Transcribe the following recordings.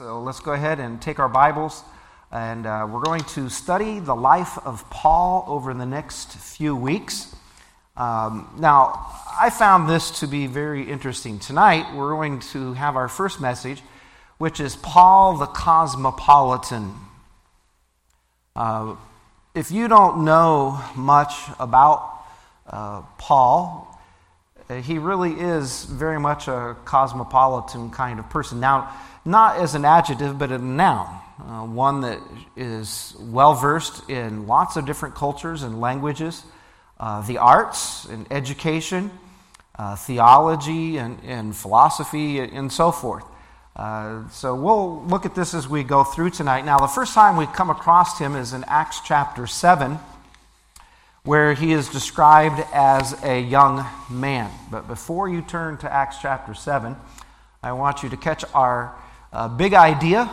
So let's go ahead and take our Bibles, and uh, we're going to study the life of Paul over the next few weeks. Um, now, I found this to be very interesting. Tonight, we're going to have our first message, which is Paul the Cosmopolitan. Uh, if you don't know much about uh, Paul, he really is very much a cosmopolitan kind of person. Now, not as an adjective, but a noun, uh, one that is well versed in lots of different cultures and languages, uh, the arts and education, uh, theology and, and, philosophy, and so forth. Uh, so we'll look at this as we go through tonight. Now, the first time we come across him is in Acts chapter 7 where he is described as a young man. But before you turn to Acts chapter 7, I want you to catch our uh, big idea,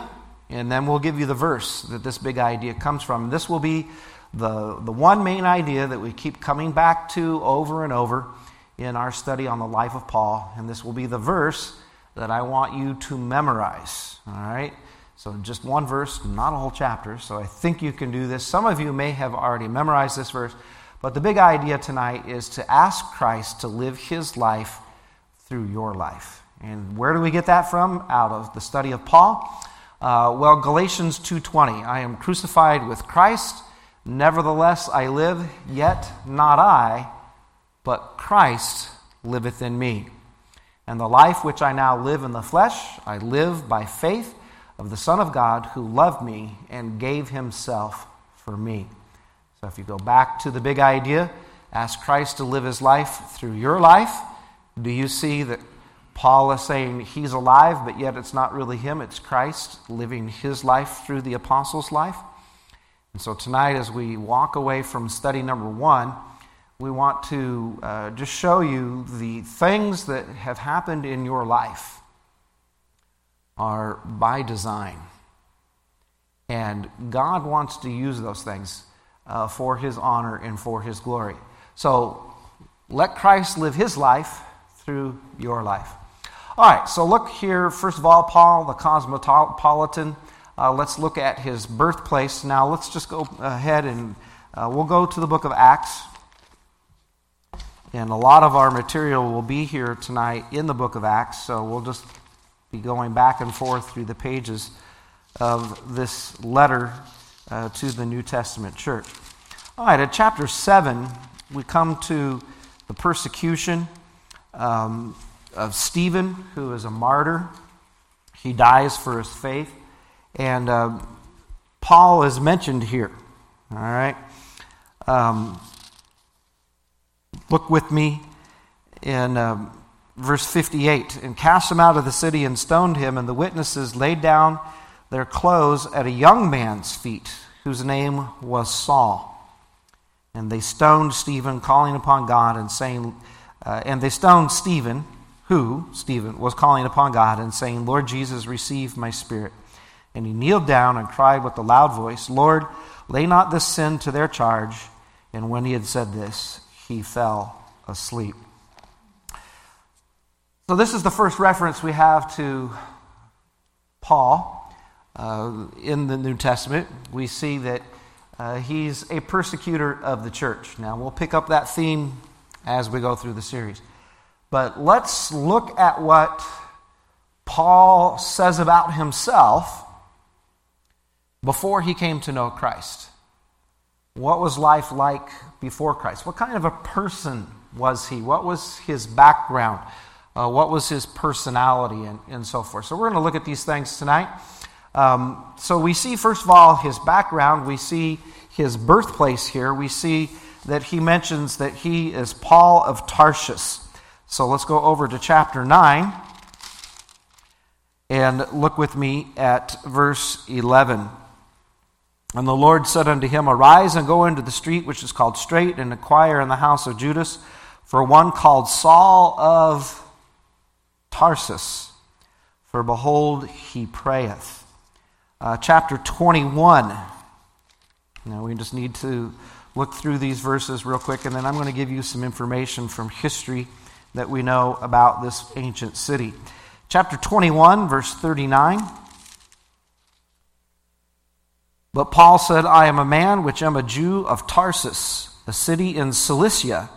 and then we'll give you the verse that this big idea comes from. This will be the, the one main idea that we keep coming back to over and over in our study on the life of Paul, and this will be the verse that I want you to memorize. All right? So, just one verse, not a whole chapter. So, I think you can do this. Some of you may have already memorized this verse, but the big idea tonight is to ask Christ to live his life through your life. And where do we get that from? Out of the study of Paul. Uh, well, Galatians 2:20, I am crucified with Christ, nevertheless I live, yet not I, but Christ liveth in me. And the life which I now live in the flesh, I live by faith of the Son of God who loved me and gave himself for me. So if you go back to the big idea, ask Christ to live his life through your life, do you see that Paul is saying he's alive, but yet it's not really him, it's Christ living his life through the apostles' life? And so tonight, as we walk away from study number one, we want to uh, just show you the things that have happened in your life are by design. And God wants to use those things uh, for his honor and for his glory. So let Christ live his life through your life. All right, so look here, first of all, Paul, the cosmopolitan. Uh, let's look at his birthplace. Now, let's just go ahead and uh, we'll go to the book of Acts. And a lot of our material will be here tonight in the book of Acts, so we'll just be going back and forth through the pages of this letter uh, to the New Testament church. All right, at chapter 7, we come to the persecution um, of Stephen, who is a martyr. He dies for his faith. And uh, Paul is mentioned here. All right. Um, look with me in uh, verse 58. And cast him out of the city and stoned him, and the witnesses laid down their clothes at a young man's feet, whose name was Saul. And they stoned Stephen, calling upon God and saying, uh, and they stoned Stephen, who, Stephen, was calling upon God and saying, Lord Jesus, receive my spirit. And he kneeled down and cried with a loud voice, Lord, lay not this sin to their charge. And when he had said this, he fell asleep. So, this is the first reference we have to Paul uh, in the New Testament, we see that uh, he's a persecutor of the church. Now, we'll pick up that theme as we go through the series. But let's look at what Paul says about himself before he came to know Christ. What was life like before Christ? What kind of a person was he? What was his background? Uh, what was his personality, and, and so forth? So, we're going to look at these things tonight. Um, so we see, first of all, his background. We see his birthplace here. We see that he mentions that he is Paul of Tarsus. So let's go over to chapter 9 and look with me at verse 11. And the Lord said unto him, Arise and go into the street which is called Straight, and inquire in the house of Judas for one called Saul of Tarsus. For behold, he prayeth uh, chapter 21. Now, we just need to look through these verses real quick, and then I'm going to give you some information from history that we know about this ancient city. Chapter 21, verse 39. But Paul said, I am a man which am a Jew of Tarsus, a city in Cilicia,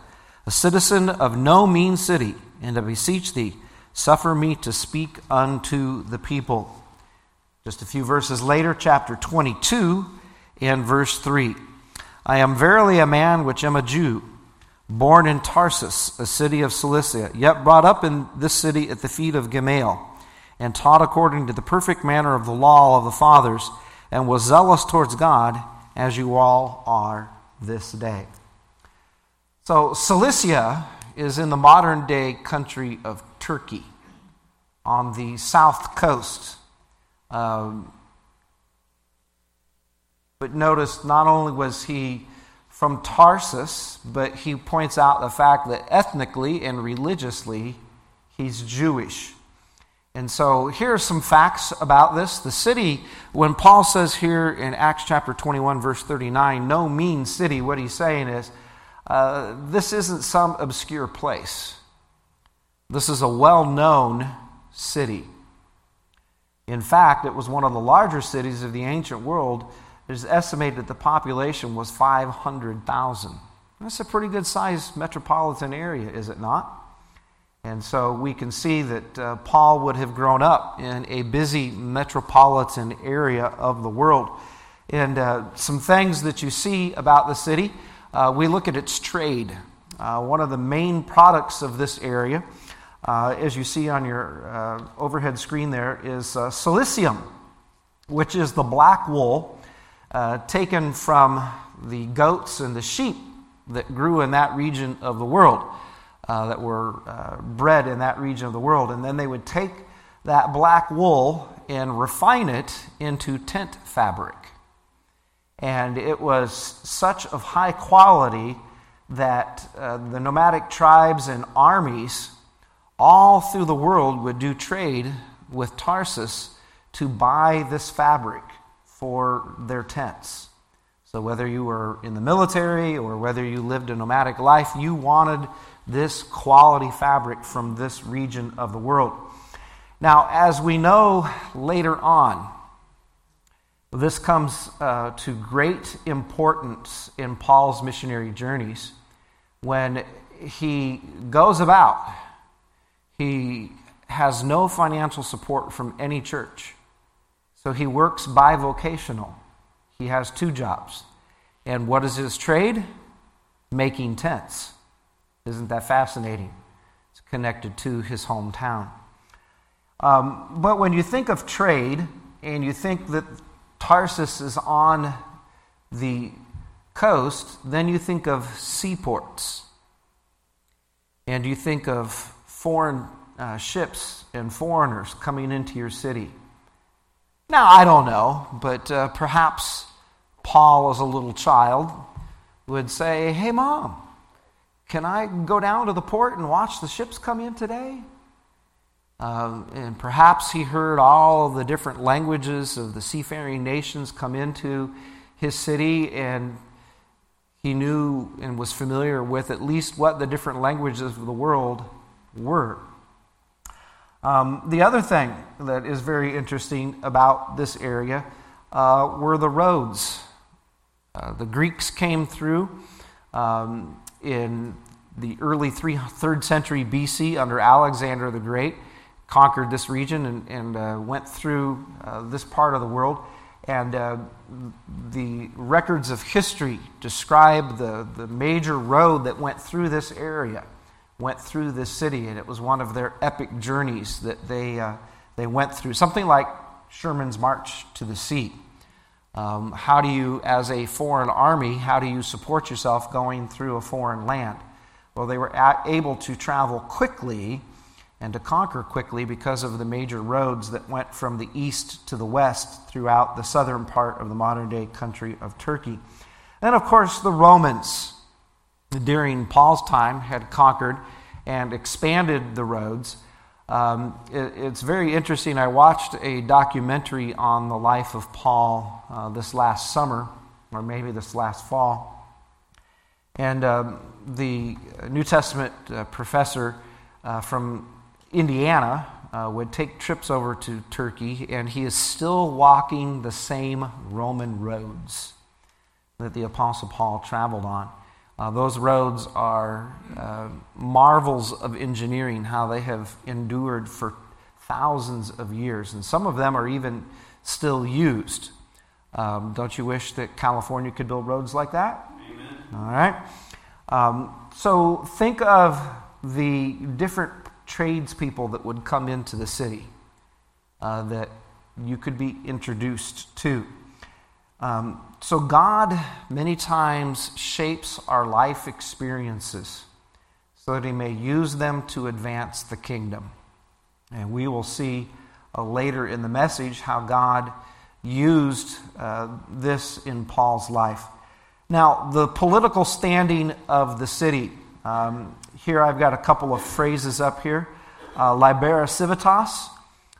a citizen of no mean city, and I beseech thee, suffer me to speak unto the people. Just a few verses later, chapter 22 and verse 3. I am verily a man which am a Jew, born in Tarsus, a city of Cilicia, yet brought up in this city at the feet of Gamaliel, and taught according to the perfect manner of the law of the fathers and was zealous towards God, as you all are this day. So, Cilicia is in the modern day country of Turkey on the south coast. Um, but notice, not only was he from Tarsus, but he points out the fact that ethnically and religiously he's Jewish. And so here are some facts about this. The city, when Paul says here in Acts chapter 21, verse 39, no mean city, what he's saying is uh, this isn't some obscure place. This is a well known city. In fact, it was one of the larger cities of the ancient world. It is estimated that the population was 500,000. That's a pretty good sized metropolitan area, is it not? And so we can see that uh, Paul would have grown up in a busy metropolitan area of the world. And uh, some things that you see about the city, uh, we look at its trade. Uh, one of the main products of this area, uh, as you see on your uh, overhead screen there, is cilicium, which is the black wool taken from the goats and the sheep that grew in that region of the world uh, that were uh, bred in that region of the world. And then they would take that black wool and refine it into tent fabric. And it was such of high quality that uh, the nomadic tribes and armies all through the world would do trade with Tarsus to buy this fabric for their tents. So, whether you were in the military or whether you lived a nomadic life, you wanted this quality fabric from this region of the world. Now, as we know later on, this comes uh, to great importance in Paul's missionary journeys when he goes about. He has no financial support from any church. So he works bivocational. He has two jobs. And what is his trade? Making tents. Isn't that fascinating? It's connected to his hometown. Um, but when you think of trade and you think that Tarsus is on the coast, then you think of seaports. And you think of foreign uh, ships and foreigners coming into your city. Now, I don't know, but uh, perhaps Paul, as a little child, would say, Hey, mom, can I go down to the port and watch the ships come in today? Uh, and perhaps he heard all the different languages of the seafaring nations come into his city, and he knew and was familiar with at least what the different languages of the world were. Um, the other thing that is very interesting about this area uh, were the roads. Uh, the Greeks came through. Um, in the early three, 3rd century BC under Alexander the Great, conquered this region and, and uh, went through uh, this part of the world. And uh, the records of history describe the, the major road that went through this area, went through this city, and it was one of their epic journeys that they, uh, they went through. Something like Sherman's March to the Sea. Um, how do you, as a foreign army, how do you support yourself going through a foreign land? Well, they were able to travel quickly and to conquer quickly because of the major roads that went from the east to the west throughout the southern part of the modern day country of Turkey. And of course, the Romans, during Paul's time, had conquered and expanded the roads. Um, it, it's very interesting. I watched a documentary on the life of Paul uh, this last summer, or maybe this last fall. And um, the New Testament uh, professor uh, from Indiana uh, would take trips over to Turkey, and he is still walking the same Roman roads that the Apostle Paul traveled on. Uh, those roads are uh, marvels of engineering, how they have endured for thousands of years, and some of them are even still used. Um, don't you wish that California could build roads like that? Amen. All right. Um, so think of the different tradespeople that would come into the city uh, that you could be introduced to. Um, so, God many times shapes our life experiences so that He may use them to advance the kingdom. And we will see uh, later in the message how God used uh, this in Paul's life. Now, the political standing of the city. Um, here I've got a couple of phrases up here. Uh, Libera Civitas,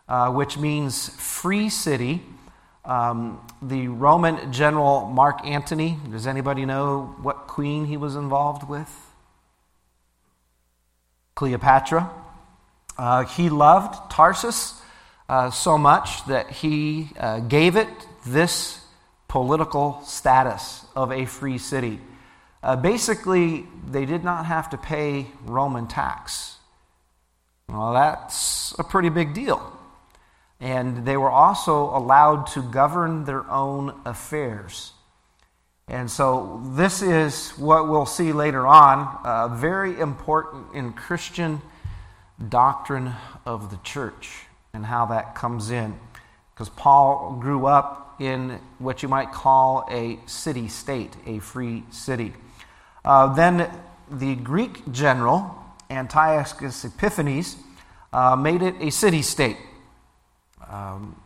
uh, which means free city. Um, the Roman general Mark Antony, does anybody know what queen he was involved with? Cleopatra. Uh, he loved Tarsus uh, so much that he uh, gave it this political status of a free city. Uh, basically, they did not have to pay Roman tax. Well, that's a pretty big deal. And they were also allowed to govern their own affairs. And so, this is what we'll see later on, uh, very important in Christian doctrine of the church and how that comes in. Because Paul grew up in what you might call a city state, a free city. Uh, then the Greek general, Antiochus Epiphanes, uh, made it a city state. Um,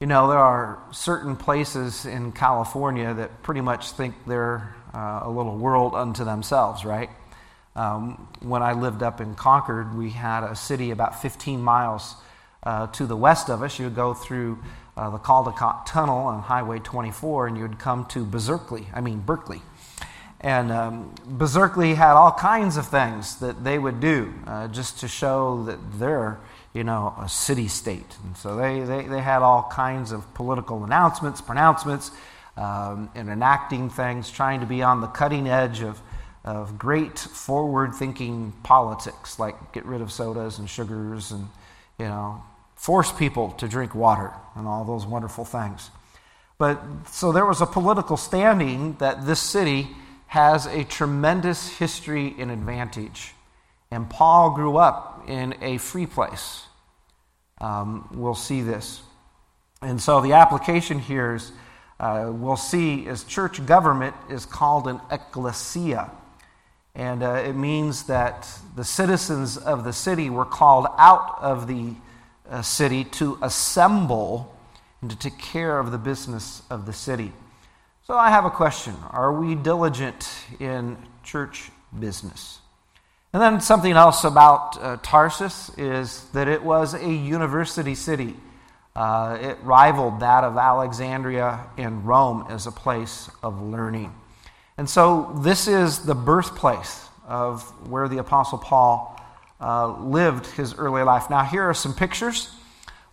you know, there are certain places in California that pretty much think they're uh, a little world unto themselves, right? Um, when I lived up in Concord, we had a city about 15 miles uh, to the west of us. You would go through uh, the Caldecott Tunnel on Highway 24, and you would come to Berkeley. I mean, Berkeley. And um, Berkeley had all kinds of things that they would do uh, just to show that they're, you know, a city state. And so they, they, they had all kinds of political announcements, pronouncements, um, and enacting things, trying to be on the cutting edge of, of great forward thinking politics, like get rid of sodas and sugars and, you know, force people to drink water and all those wonderful things. But so there was a political standing that this city has a tremendous history and advantage. And Paul grew up in a free place. Um, we'll see this. And so the application here is uh, we'll see is church government is called an ecclesia. And uh, it means that the citizens of the city were called out of the uh, city to assemble and to take care of the business of the city. So I have a question Are we diligent in church business? And then something else about uh, Tarsus is that it was a university city. Uh, it rivaled that of Alexandria and Rome as a place of learning. And so this is the birthplace of where the Apostle Paul uh, lived his early life. Now, here are some pictures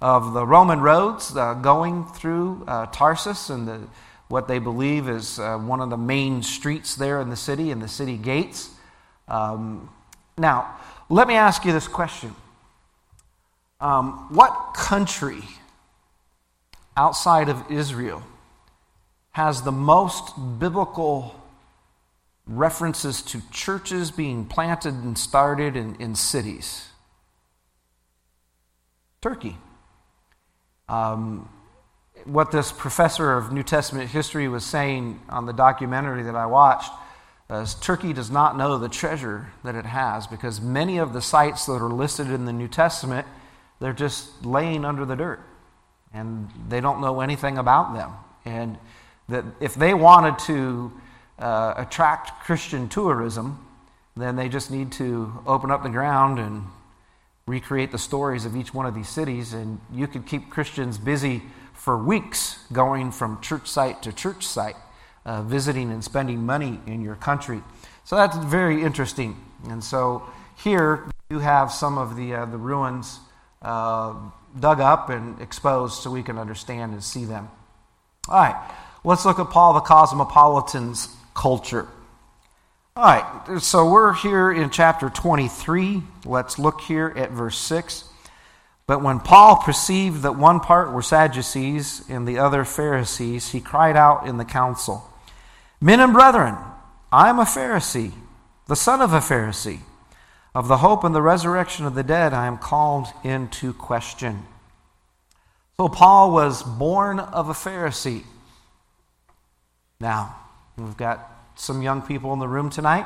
of the Roman roads uh, going through uh, Tarsus and the, what they believe is uh, one of the main streets there in the city and the city gates. Um, now, let me ask you this question um, What country outside of Israel has the most biblical references to churches being planted and started in, in cities. Turkey. Um, what this professor of New Testament history was saying on the documentary that I watched is Turkey does not know the treasure that it has because many of the sites that are listed in the New Testament, they're just laying under the dirt and they don't know anything about them. And that if they wanted to uh, attract Christian tourism, then they just need to open up the ground and recreate the stories of each one of these cities, and you could keep Christians busy for weeks going from church site to church site, uh, visiting and spending money in your country. So that's very interesting. And so here you have some of the, uh, the ruins uh, dug up and exposed so we can understand and see them. All right, let's look at Paul the Cosmopolitan's culture. All right, so we're here in chapter 23. Let's look here at verse 6. But when Paul perceived that one part were Sadducees and the other Pharisees, he cried out in the council Men and brethren, I am a Pharisee, the son of a Pharisee. Of the hope and the resurrection of the dead, I am called into question. So Paul was born of a Pharisee. Now, we've got some young people in the room tonight.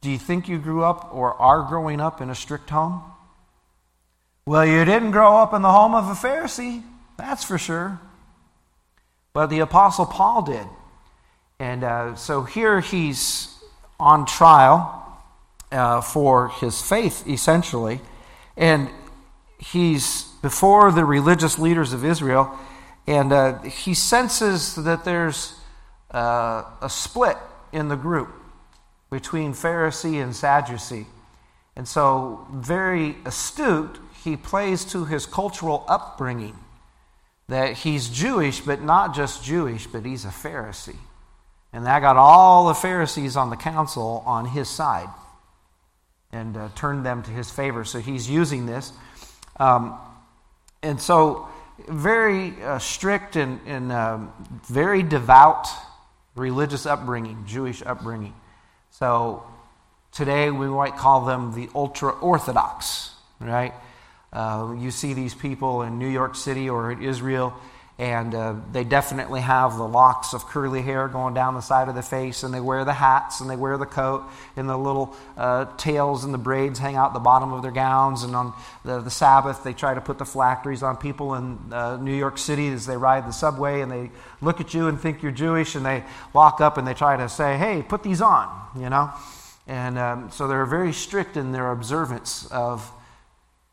Do you think you grew up or are growing up in a strict home? Well, you didn't grow up in the home of a Pharisee, that's for sure. But the Apostle Paul did. And uh, so here he's on trial uh, for his faith, essentially. And he's before the religious leaders of Israel, and uh, he senses that there's uh, a split in the group between Pharisee and Sadducee. And so, very astute, he plays to his cultural upbringing that he's Jewish, but not just Jewish, but he's a Pharisee. And that got all the Pharisees on the council on his side and uh, turned them to his favor. So he's using this. Um, and so, very uh, strict and, and um, very devout religious upbringing, Jewish upbringing. So, today we might call them the ultra Orthodox, right? Uh, you see these people in New York City or in Israel, and uh, they definitely have the locks of curly hair going down the side of the face, and they wear the hats, and they wear the coat, and the little uh, tails and the braids hang out the bottom of their gowns. And on the, the Sabbath, they try to put the phylacteries on people in uh, New York City as they ride the subway, and they look at you and think you're Jewish, and they walk up and they try to say, "Hey, put these on," you know. And um, so they're very strict in their observance of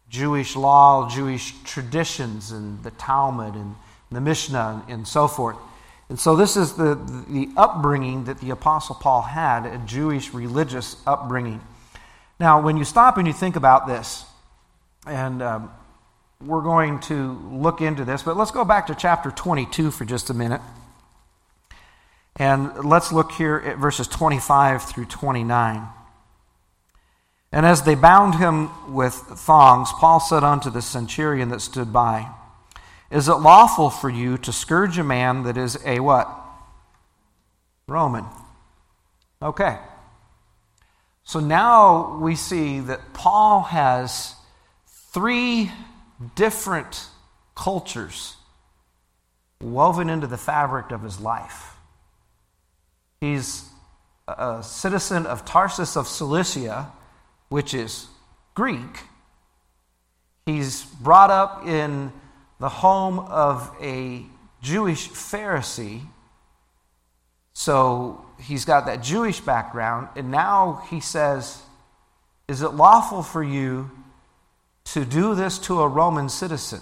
Jewish law, Jewish traditions, and the Talmud and the Mishnah and so forth. And so, this is the, the upbringing that the Apostle Paul had a Jewish religious upbringing. Now, when you stop and you think about this, and um, we're going to look into this, but let's go back to chapter 22 for just a minute. And let's look here at verses 25 through 29. And as they bound him with thongs, Paul said unto the centurion that stood by, Is it lawful for you to scourge a man that is a what? Roman. Okay. So now we see that Paul has three different cultures woven into the fabric of his life. He's a citizen of Tarsus of Cilicia which is Greek. He's brought up in the home of a Jewish Pharisee. So he's got that Jewish background. And now he says, Is it lawful for you to do this to a Roman citizen?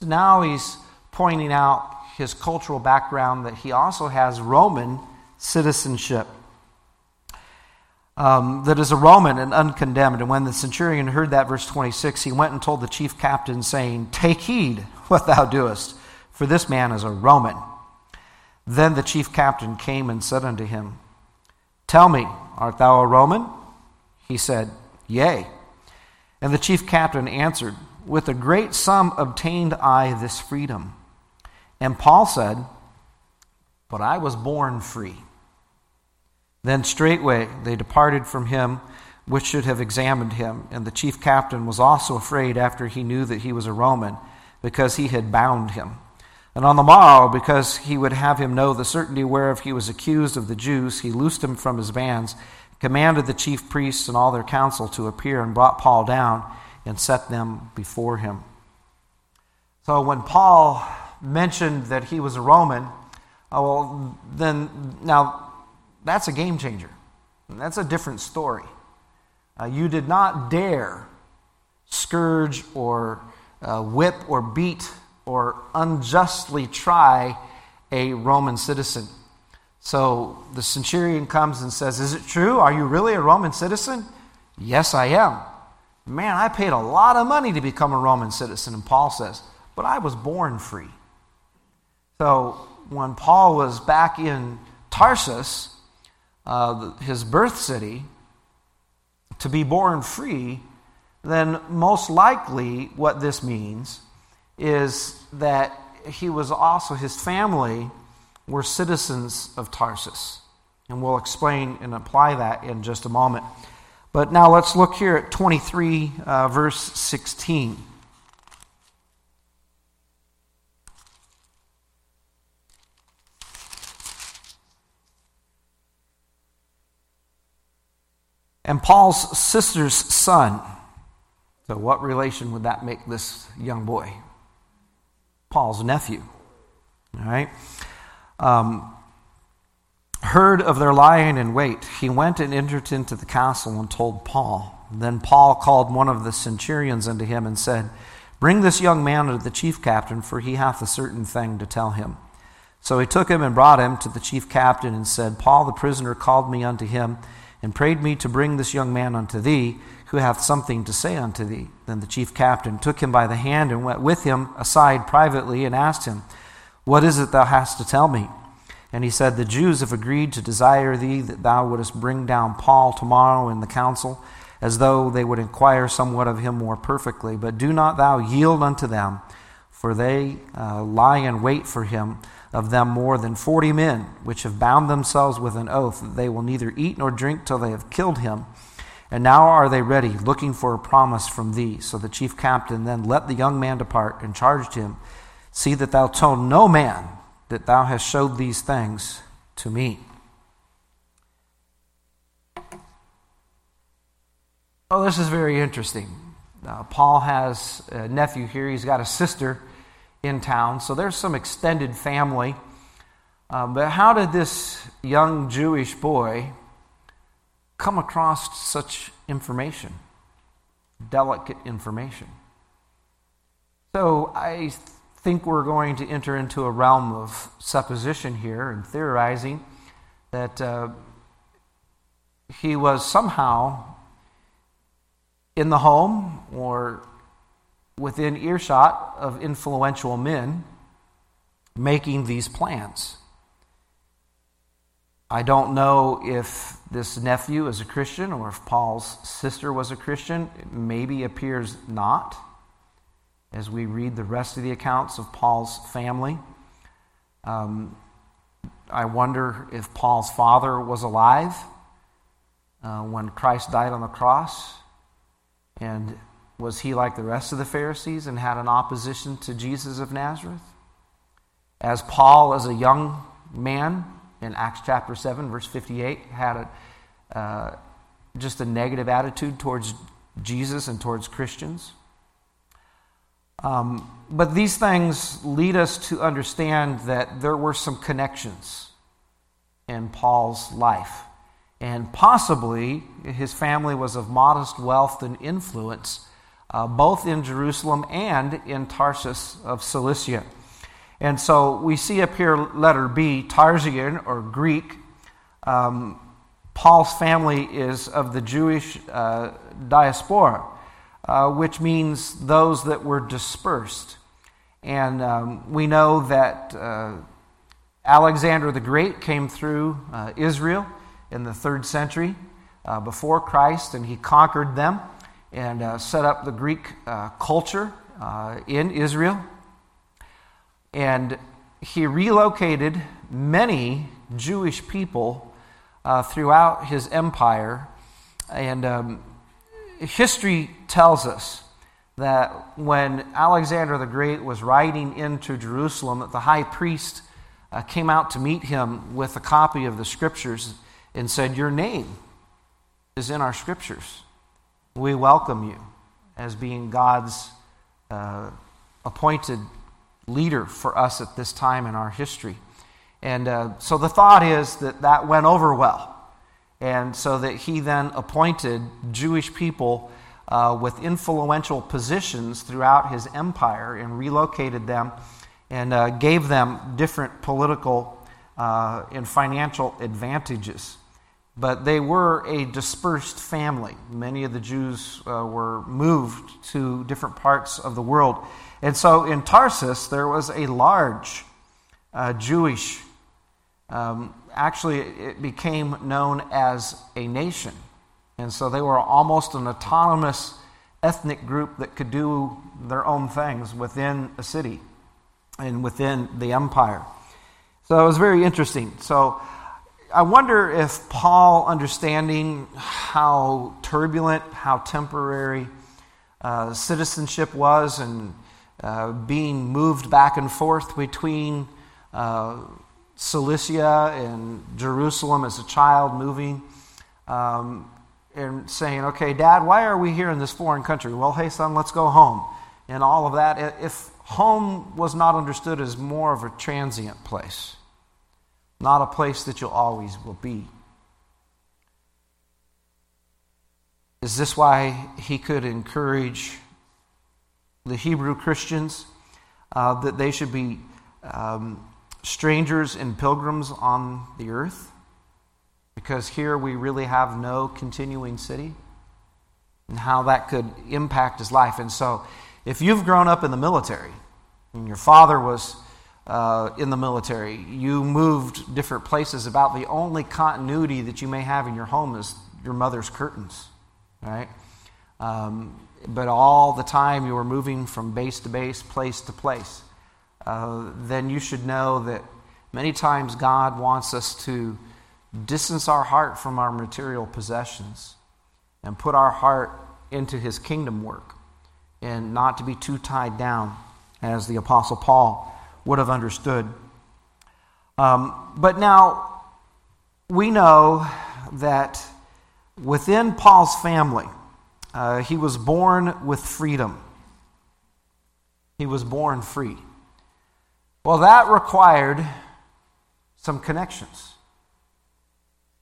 So now he's pointing out his cultural background that he also has Roman citizenship um, that is a Roman and uncondemned. And when the centurion heard that, verse 26, he went and told the chief captain, saying, Take heed what thou doest, for this man is a Roman. Then the chief captain came and said unto him, Tell me, art thou a Roman? He said, Yea. And the chief captain answered, With a great sum obtained I this freedom. And Paul said, But I was born free. Then straightway they departed from him which should have examined him. And the chief captain was also afraid after he knew that he was a Roman, because he had bound him. And on the morrow, because he would have him know the certainty whereof he was accused of the Jews, he loosed him from his bands, commanded the chief priests and all their council to appear, and brought Paul down and set them before him. So when Paul mentioned that he was a Roman, oh, well, then now that's a game changer. That's a different story. Uh, you did not dare scourge or uh, whip or beat or unjustly try a Roman citizen. So the centurion comes and says, Is it true? Are you really a Roman citizen? Yes, I am. Man, I paid a lot of money to become a Roman citizen. And Paul says, But I was born free. So when Paul was back in Tarsus, uh, his birth city, to be born free, then most likely what this means is that he was also, his family were citizens of Tarsus. And we'll explain and apply that in just a moment. But now let's look here at 23, uh, verse 16. And Paul's sister's son. So, what relation would that make this young boy? Paul's nephew. All right? Um, heard of their lying in wait, he went and entered into the castle and told Paul. Then Paul called one of the centurions unto him and said, Bring this young man unto the chief captain, for he hath a certain thing to tell him. So he took him and brought him to the chief captain and said, Paul the prisoner called me unto him and prayed me to bring this young man unto thee, who hath something to say unto thee. Then the chief captain took him by the hand and went with him aside privately and asked him, What is it thou hast to tell me? And he said, The Jews have agreed to desire thee that thou wouldest bring down Paul tomorrow in the council, as though they would inquire somewhat of him more perfectly. But do not thou yield unto them, for they uh, lie in wait for him of them more than forty men, which have bound themselves with an oath that they will neither eat nor drink till they have killed him. And now are they ready, looking for a promise from thee. So the chief captain then let the young man depart and charged him, See that thou tell no man that thou hast showed these things to me. Oh, this is very interesting. Uh, Paul has a nephew here. He's got a sister in town. So there's some extended family. Uh, but how did this young Jewish boy come across such information? Delicate information. So I think we're going to enter into a realm of supposition here and theorizing that uh, he was somehow in the home or within earshot of influential men making these plans. I don't know if this nephew is a Christian or if Paul's sister was a Christian. It maybe appears not as we read the rest of the accounts of Paul's family. Um, I wonder if Paul's father was alive uh, when Christ died on the cross. And was he like the rest of the Pharisees and had an opposition to Jesus of Nazareth? As Paul, as a young man in Acts chapter 7, verse 58, had a, uh, just a negative attitude towards Jesus and towards Christians. Um, but these things lead us to understand that there were some connections in Paul's life. And possibly his family was of modest wealth and influence, uh, both in Jerusalem and in Tarsus of Cilicia. And so we see up here, letter B, Tarsian or Greek. Um, Paul's family is of the Jewish uh, diaspora uh, which means those that were dispersed. And um, we know that uh, Alexander the Great came through uh, Israel in the third century uh, before Christ, and he conquered them and uh, set up the Greek uh, culture in Israel. And he relocated many Jewish people throughout his empire. And um, history tells us that when Alexander the Great was riding into Jerusalem, that the high priest uh, came out to meet him with a copy of the scriptures and said, Your name is in our scriptures. We welcome you as being God's uh, appointed leader for us at this time in our history. And uh, so the thought is that that went over well. And so that he then appointed Jewish people uh, with influential positions throughout his empire and relocated them and uh, gave them different political uh, and financial advantages. But they were a dispersed family. Many of the Jews uh, were moved to different parts of the world. And so in Tarsus, there was a large uh, Jewish, um, actually, it became known as a nation. And so they were almost an autonomous ethnic group that could do their own things within a city and within the empire. So it was very interesting. So I wonder if Paul, understanding how turbulent, how temporary uh, citizenship was, and uh, being moved back and forth between uh, Cilicia and Jerusalem as a child, moving um, and saying, Okay, Dad, why are we here in this foreign country? Well, hey, son, let's go home. And all of that. If home was not understood as more of a transient place, not a place that you'll always will be. Is this why he could encourage the Hebrew Christians uh, that they should be um, strangers and pilgrims on the earth? Because here we really have no continuing city, and how that could impact his life. And so, if you've grown up in the military, and your father was uh, in the military, you moved different places, about the only continuity that you may have in your home is your mother's curtains, right? Um, but all the time you were moving from base to base, place to place, uh, then you should know that many times God wants us to distance our heart from our material possessions and put our heart into his kingdom work and not to be too tied down as the Apostle Paul would have understood. Um, but now we know that within Paul's family, uh, he was born with freedom. He was born free. Well, that required some connections.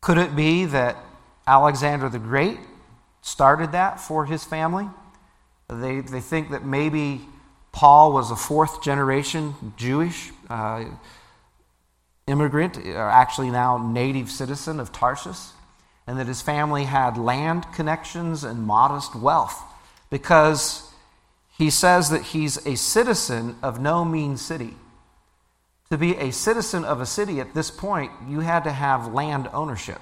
Could it be that Alexander the Great started that for his family? They, they think that maybe Paul was a fourth generation Jewish uh, immigrant, or uh, actually now native citizen of Tarsus, and that his family had land connections and modest wealth because he says that he's a citizen of no mean city. To be a citizen of a city at this point, you had to have land ownership.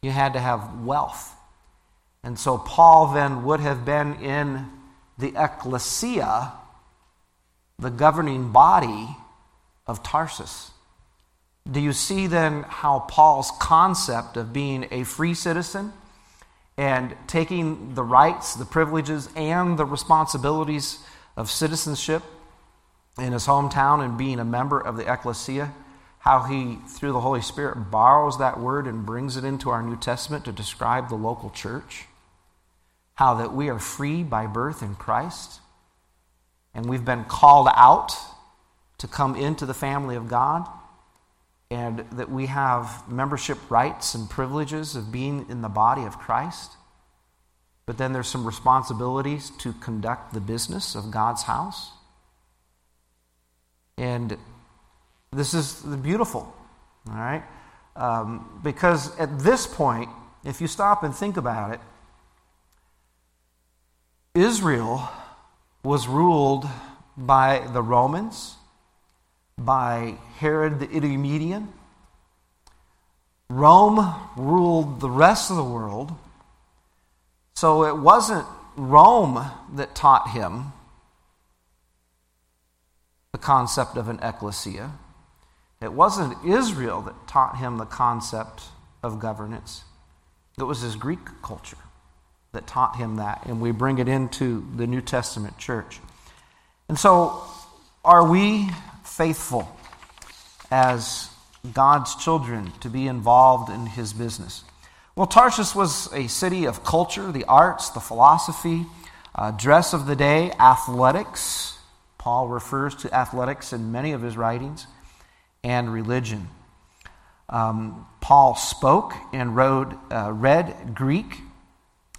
You had to have wealth. And so Paul then would have been in the ecclesia, the governing body of Tarsus. Do you see then how Paul's concept of being a free citizen and taking the rights, the privileges, and the responsibilities of citizenship in his hometown and being a member of the ecclesia, how he, through the Holy Spirit, borrows that word and brings it into our New Testament to describe the local church? How that we are free by birth in Christ, and we've been called out to come into the family of God, and that we have membership rights and privileges of being in the body of Christ. But then there's some responsibilities to conduct the business of God's house. And this is the beautiful, all right? Um, because at this point, if you stop and think about it, Israel was ruled by the Romans, by Herod the Idumean. Rome ruled the rest of the world. So it wasn't Rome that taught him the concept of an ecclesia. It wasn't Israel that taught him the concept of governance. It was his Greek culture that taught him that, and we bring it into the New Testament church. And so, are we faithful as God's children to be involved in his business? Well, Tarsus was a city of culture, the arts, the philosophy, uh, dress of the day, athletics. Paul refers to athletics in many of his writings, and religion. Um, Paul spoke and wrote, uh, read Greek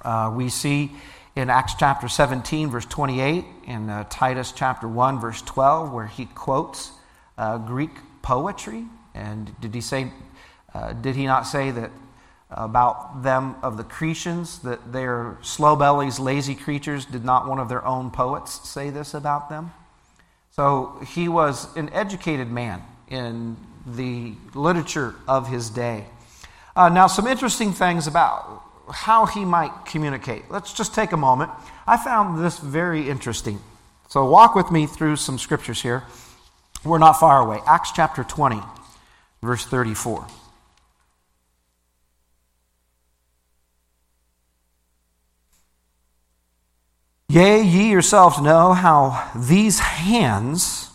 uh, we see in Acts chapter 17, verse 28, in uh, Titus chapter 1, verse 12, where he quotes uh, Greek poetry. And did he say Uh, did he not say that about them of the Cretians, that they're slow bellies, lazy creatures? Did not one of their own poets say this about them? So he was an educated man in the literature of his day. Uh, now, some interesting things about how he might communicate. Let's just take a moment. I found this very interesting. So, walk with me through some scriptures here. We're not far away. Acts chapter 20, verse 34. Yea, ye yourselves know how these hands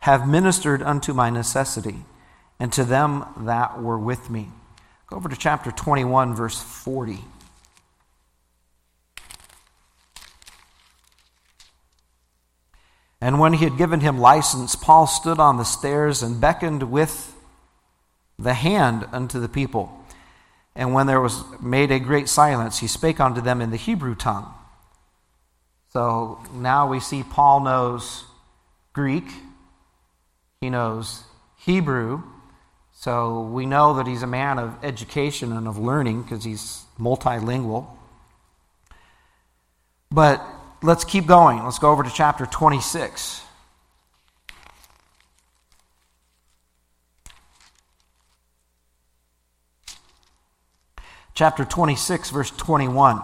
have ministered unto my necessity, and to them that were with me. Go over to chapter 21, verse 40. And when he had given him license, Paul stood on the stairs and beckoned with the hand unto the people. And when there was made a great silence, he spake unto them in the Hebrew tongue. So now we see Paul knows Greek, he knows Hebrew. So we know that he's a man of education and of learning because he's multilingual. But let's keep going. Let's go over to chapter 26. Chapter 26, verse 21.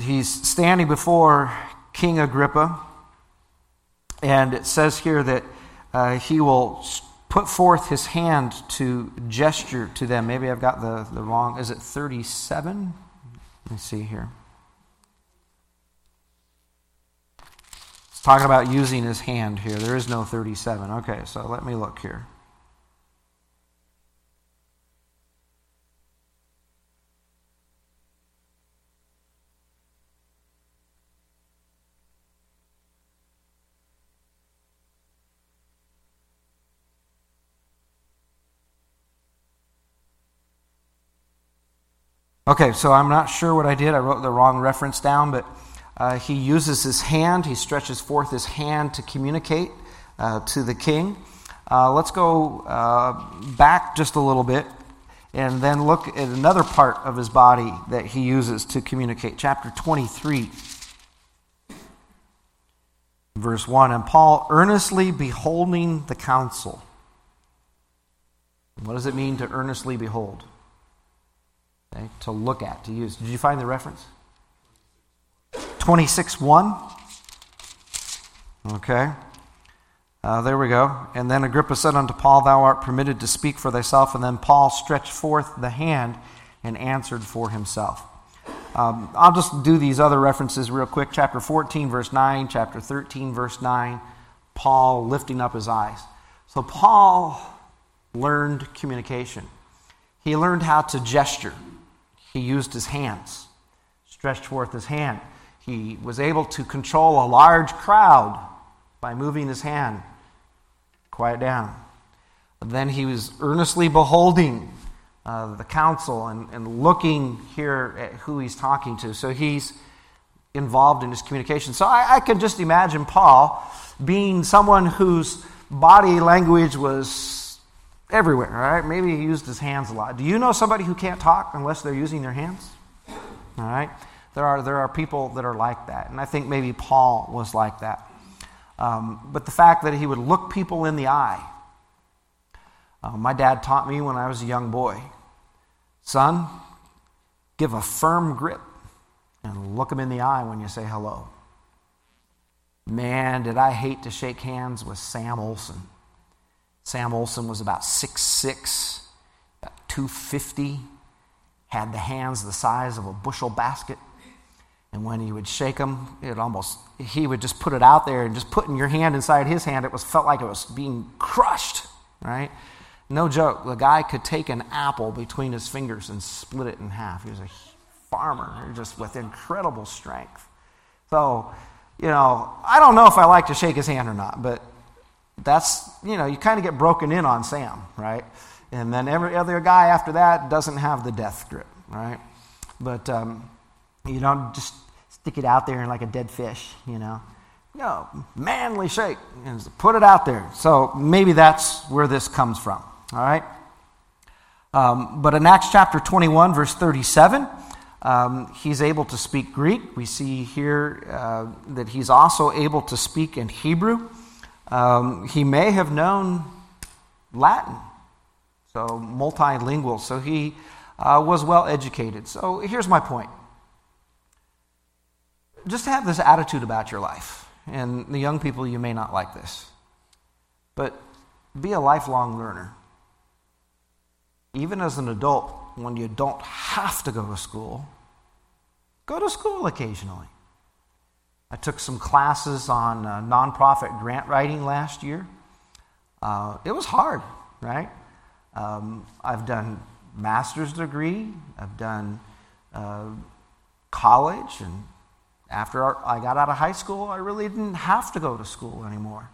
he's standing before King Agrippa, and it says here that uh, he will put forth his hand to gesture to them. Maybe I've got the, the wrong, is it 37? Let me see here. It's talking about using his hand here. There is no 37. Okay, so let me look here. Okay, so I'm not sure what I did. I wrote the wrong reference down, but uh, he uses his hand, he stretches forth his hand to communicate uh, to the king. Uh, let's go uh, back just a little bit and then look at another part of his body that he uses to communicate. Chapter 23, verse 1. And Paul earnestly beholding the council. What does it mean to earnestly behold? Okay, to look at, to use. Did you find the reference? 26 1. Okay. Uh, there we go. And then Agrippa said unto Paul, Thou art permitted to speak for thyself. And then Paul stretched forth the hand and answered for himself. Um, I'll just do these other references real quick. Chapter 14, verse 9, chapter 13, verse 9, Paul lifting up his eyes. So Paul learned communication, he learned how to gesture. He used his hands, stretched forth his hand. He was able to control a large crowd by moving his hand. Quiet down. Then he was earnestly beholding uh, the council and, and looking here at who he's talking to. So he's involved in his communication. So I, I can just imagine Paul being someone whose body language was everywhere, all right? Maybe he used his hands a lot. Do you know somebody who can't talk unless they're using their hands? All right? There are, there are people that are like that. And I think maybe Paul was like that. Um, but the fact that he would look people in the eye. Uh, my dad taught me when I was a young boy son, give a firm grip and look them in the eye when you say hello. Man, did I hate to shake hands with Sam Olson. Sam Olson was about 6'6, about 250, had the hands the size of a bushel basket. And when he would shake them, it almost, he would just put it out there and just putting your hand inside his hand, it was felt like it was being crushed, right? No joke. The guy could take an apple between his fingers and split it in half. He was a farmer, just with incredible strength. So, you know, I don't know if I like to shake his hand or not, but that's, you know, you kind of get broken in on Sam, right? And then every other guy after that doesn't have the death grip, right? But um, you don't just stick it out there like a dead fish, you know. know, manly shake, and put it out there. So maybe that's where this comes from. All right? Um, but in Acts chapter 21, verse 37, um, he's able to speak Greek. We see here uh, that he's also able to speak in Hebrew. Um, he may have known Latin, so multilingual. So he uh, was well educated. So here's my point just have this attitude about your life. And the young people, you may not like this, but be a lifelong learner even as an adult, when you don't have to go to school, go to school occasionally. I took some classes on uh, nonprofit grant writing last year. Uh, it was hard, right? Um, I've done master's degree, I've done uh, college, and after I got out of high school, I really didn't have to go to school anymore.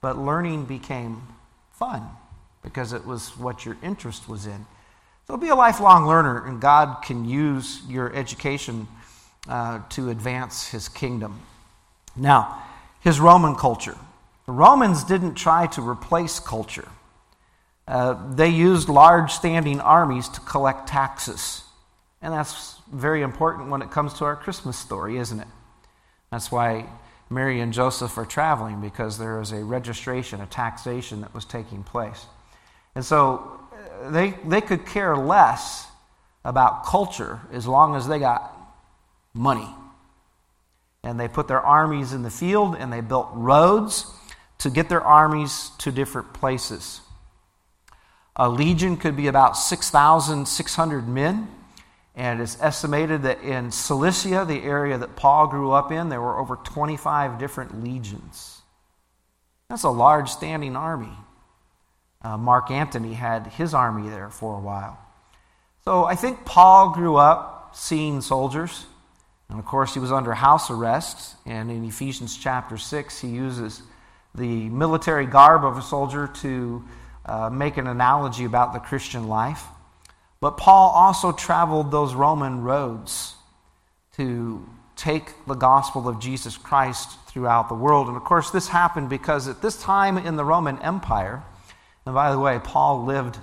But learning became fun because it was what your interest was in. So be a lifelong learner, and God can use your education uh, to advance his kingdom. Now, his Roman culture. The Romans didn't try to replace culture. Uh, they used large standing armies to collect taxes. And that's very important when it comes to our Christmas story, isn't it? That's why Mary and Joseph are traveling, because there is a registration, a taxation that was taking place. And so uh, they, they could care less about culture as long as they got money. And they put their armies in the field and they built roads to get their armies to different places. A legion could be about 6,600 men. And it's estimated that in Cilicia, the area that Paul grew up in, there were over 25 different legions. That's a large standing army. Uh, Mark Antony had his army there for a while. So I think Paul grew up seeing soldiers. And of course, he was under house arrest. And in Ephesians chapter 6, he uses the military garb of a soldier to uh, make an analogy about the Christian life. But Paul also traveled those Roman roads to take the gospel of Jesus Christ throughout the world. And of course, this happened because at this time in the Roman Empire, and by the way, Paul lived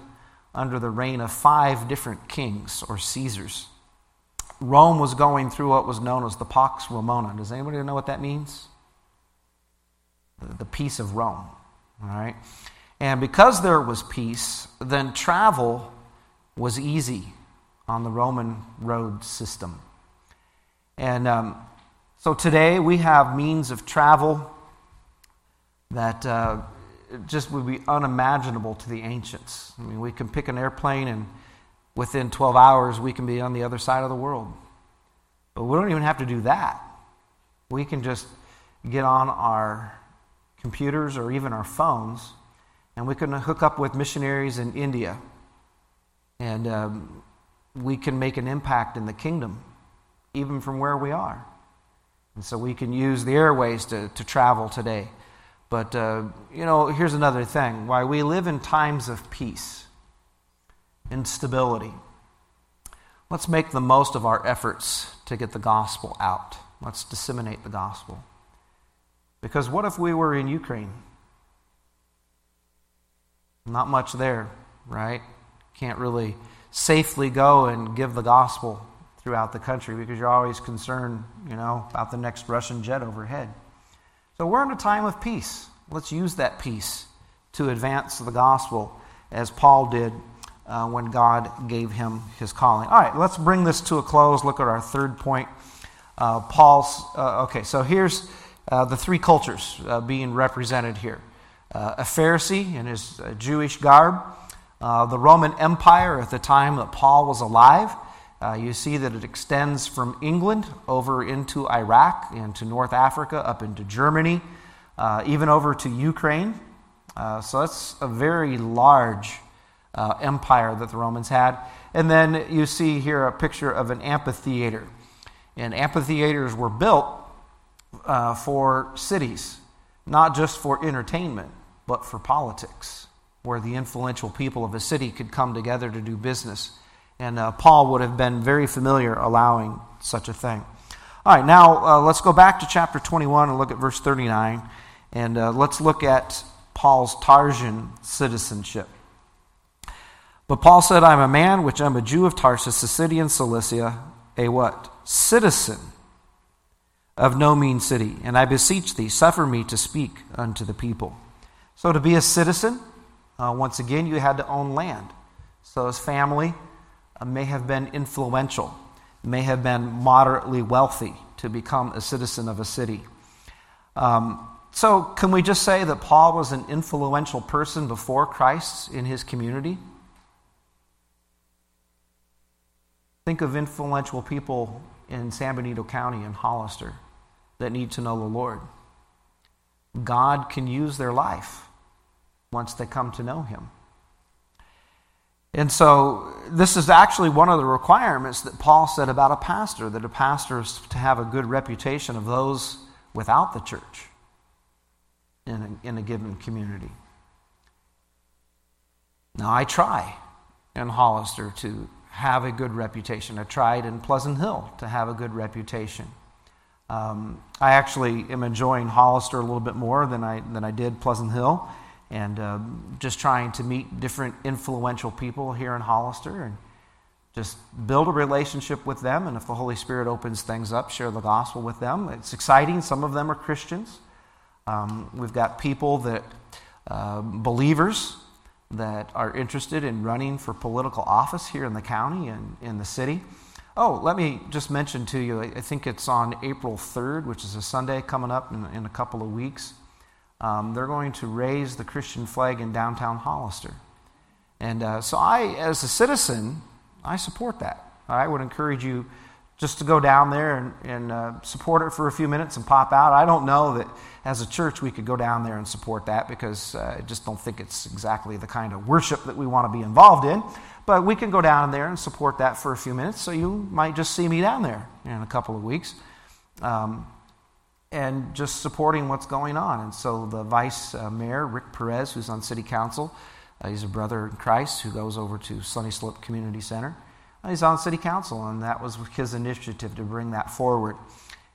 under the reign of five different kings or Caesars. Rome was going through what was known as the Pax Romana. Does anybody know what that means? The peace of Rome. All right? And because there was peace, then travel was easy on the Roman road system. And um, so today we have means of travel that uh, just would be unimaginable to the ancients. I mean, we can pick an airplane and within 12 hours we can be on the other side of the world. But we don't even have to do that. We can just get on our computers or even our phones and we can hook up with missionaries in India and um, we can make an impact in the kingdom even from where we are. And so we can use the airways to, to travel today. But, uh, you know, here's another thing why we live in times of peace and stability. Let's make the most of our efforts to get the gospel out. Let's disseminate the gospel. Because what if we were in Ukraine? Not much there, right? Can't really safely go and give the gospel throughout the country because you're always concerned, you know, about the next Russian jet overhead. So we're in a time of peace. Let's use that peace to advance the gospel as Paul did uh, when God gave him his calling. All right, let's bring this to a close. Look at our third point. Uh, Paul's, uh, okay, so here's uh, the three cultures uh, being represented here uh, a Pharisee in his Jewish garb, the Roman Empire at the time that Paul was alive. You see that it extends from England over into Iraq, into North Africa, up into Germany, even over to Ukraine. So that's a very large uh, empire that the Romans had. And then you see here a picture of an amphitheater. And amphitheaters were built uh, for cities, not just for entertainment, but for politics, where the influential people of a city could come together to do business. And uh, Paul would have been very familiar allowing such a thing. All right, now uh, let's go back to chapter 21 and look at verse 39. And uh, let's look at Paul's Tarsian citizenship. But Paul said, I'm a man which I'm a Jew of Tarsus, a city in Cilicia, a what? Citizen of no mean city. And I beseech thee, suffer me to speak unto the people. So to be a citizen, uh, once again, you had to own land. So his family uh, may have been influential, may have been moderately wealthy to become a citizen of a city. Um, so, can we just say that Paul was an influential person before Christ in his community? Think of influential people in San Benito County and Hollister that need to know the Lord. God can use their life once they come to know Him. And so, this is actually one of the requirements that Paul said about a pastor that a pastor is to have a good reputation of those without the church in a, in a given community. Now, I try in Hollister to have a good reputation. I tried in Pleasant Hill to have a good reputation. Um, I actually am enjoying Hollister a little bit more than I, than I did Pleasant Hill, and uh, just trying to meet different influential people here in Hollister and just build a relationship with them. And if the Holy Spirit opens things up, share the gospel with them. It's exciting. Some of them are Christians. Um, we've got people that, uh, believers, that are interested in running for political office here in the county and in the city. Oh, let me just mention to you, I think it's on April 3rd, which is a Sunday coming up in, in a couple of weeks. Um, they're going to raise the Christian flag in downtown Hollister. And uh, so, I, as a citizen, I support that. I would encourage you just to go down there and, and uh, support it for a few minutes and pop out. I don't know that as a church we could go down there and support that because uh, I just don't think it's exactly the kind of worship that we want to be involved in. But we can go down there and support that for a few minutes. So you might just see me down there in a couple of weeks. Um, and just supporting what's going on. And so the vice uh, mayor, Rick Perez, who's on city council, uh, he's a brother in Christ who goes over to Sunny Slope Community Center. He's on city council, and that was his initiative to bring that forward.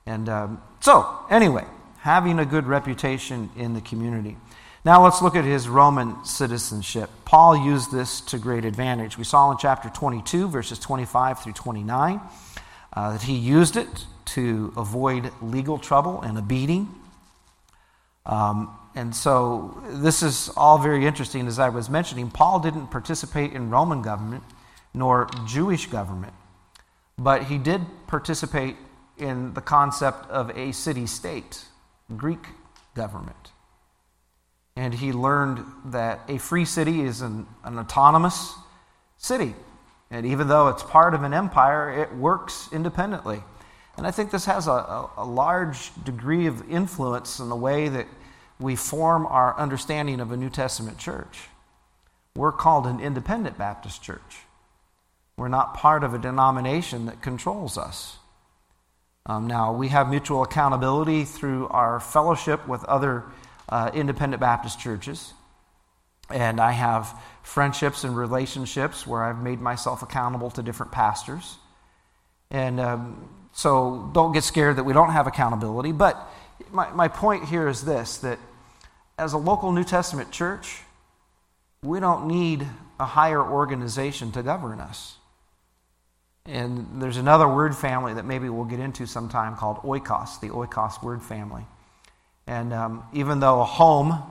And um, so, anyway, having a good reputation in the community. Now let's look at his Roman citizenship. Paul used this to great advantage. We saw in chapter 22, verses 25 through 29, uh, that he used it to avoid legal trouble and a beating. Um, and so this is all very interesting. As I was mentioning, Paul didn't participate in Roman government nor Jewish government, but he did participate in the concept of a city state, Greek government. And he learned that a free city is an, an autonomous city. And even though it's part of an empire, it works independently. And I think this has a, a, a, large degree of influence in the way that we form our understanding of a New Testament church. We're called an independent Baptist church. We're not part of a denomination that controls us. Um, now, we have mutual accountability through our fellowship with other uh, independent Baptist churches. And I have friendships and relationships where I've made myself accountable to different pastors. And um, so don't get scared that we don't have accountability. But my, my point here is this that as a local New Testament church, we don't need a higher organization to govern us. And there's another word family that maybe we'll get into sometime called oikos, the oikos word family. And um, even though a home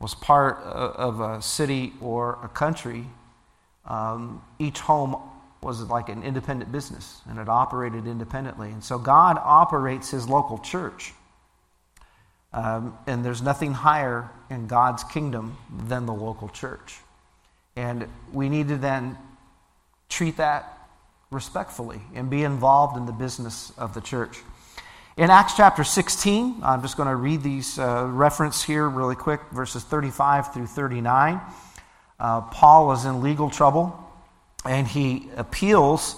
was part of a city or a country, um, each home was like an independent business and it operated independently. And so God operates his local church. Um, and there's nothing higher in God's kingdom than the local church. And we need to then treat that respectfully and be involved in the business of the church. In Acts chapter 16, I'm just going to read these uh, reference here really quick, verses 35 through 39. Uh, Paul is in legal trouble and he appeals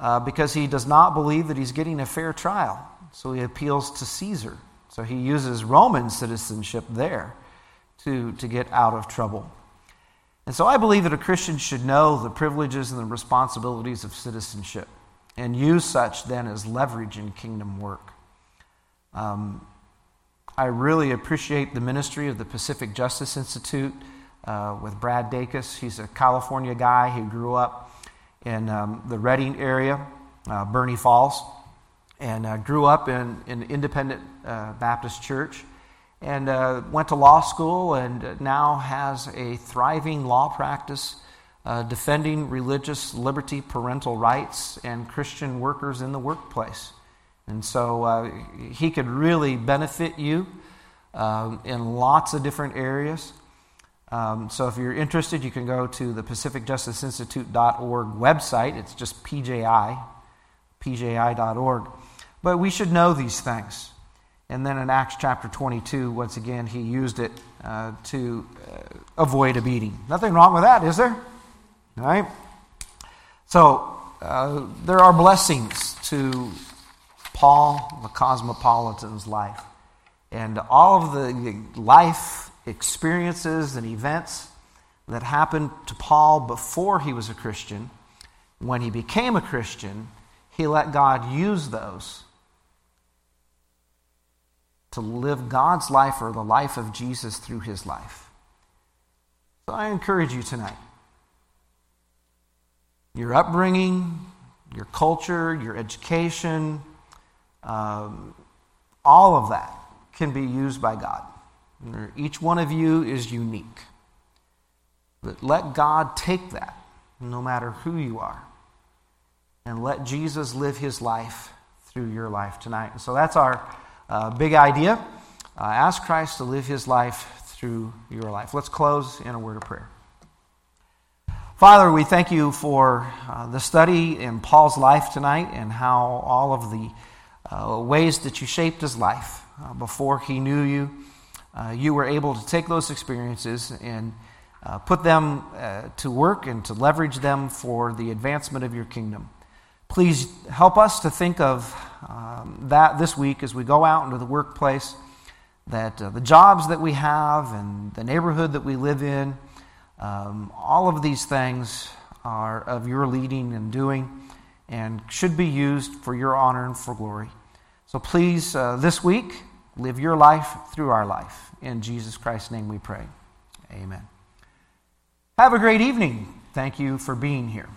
uh, because he does not believe that he's getting a fair trial. So he appeals to Caesar. So he uses Roman citizenship there to, to get out of trouble. And so I believe that a Christian should know the privileges and the responsibilities of citizenship. and use such then as leverage in kingdom work. Um, I really appreciate the ministry of the Pacific Justice Institute uh, with Brad Dacus. He's a California guy who grew up in um, the Redding area, uh, Burney Falls, and uh, grew up in an in independent uh, Baptist church and uh, went to law school and now has a thriving law practice uh, defending religious liberty, parental rights, and Christian workers in the workplace. And so uh, he could really benefit you um, in lots of different areas. Um, so if you're interested, you can go to the PacificJusticeInstitute.org website. It's just PJI, pji.org. But we should know these things. And then in Acts chapter 22, once again, he used it uh, to uh, avoid a beating. Nothing wrong with that, is there? All right? So uh, there are blessings to Paul the cosmopolitan's life. And all of the life experiences and events that happened to Paul before he was a Christian, when he became a Christian, he let God use those to live God's life or the life of Jesus through his life. So I encourage you tonight. Your upbringing, your culture, your education, um, all of that can be used by God. Each one of you is unique. But let God take that, no matter who you are, and let Jesus live his life through your life tonight. And so that's our uh, big idea. Uh, ask Christ to live his life through your life. Let's close in a word of prayer. Father, we thank you for uh, the study in Paul's life tonight and how all of the uh, ways that you shaped his life uh, before he knew you. Uh, you were able to take those experiences and uh, put them uh, to work and to leverage them for the advancement of your kingdom. Please help us to think of um, that this week as we go out into the workplace, that the jobs that we have and the neighborhood that we live in, um, all of these things are of your leading and doing and should be used for your honor and for glory. So please, uh, this week, live your life through our life. In Jesus Christ's name we pray. Amen. Have a great evening. Thank you for being here.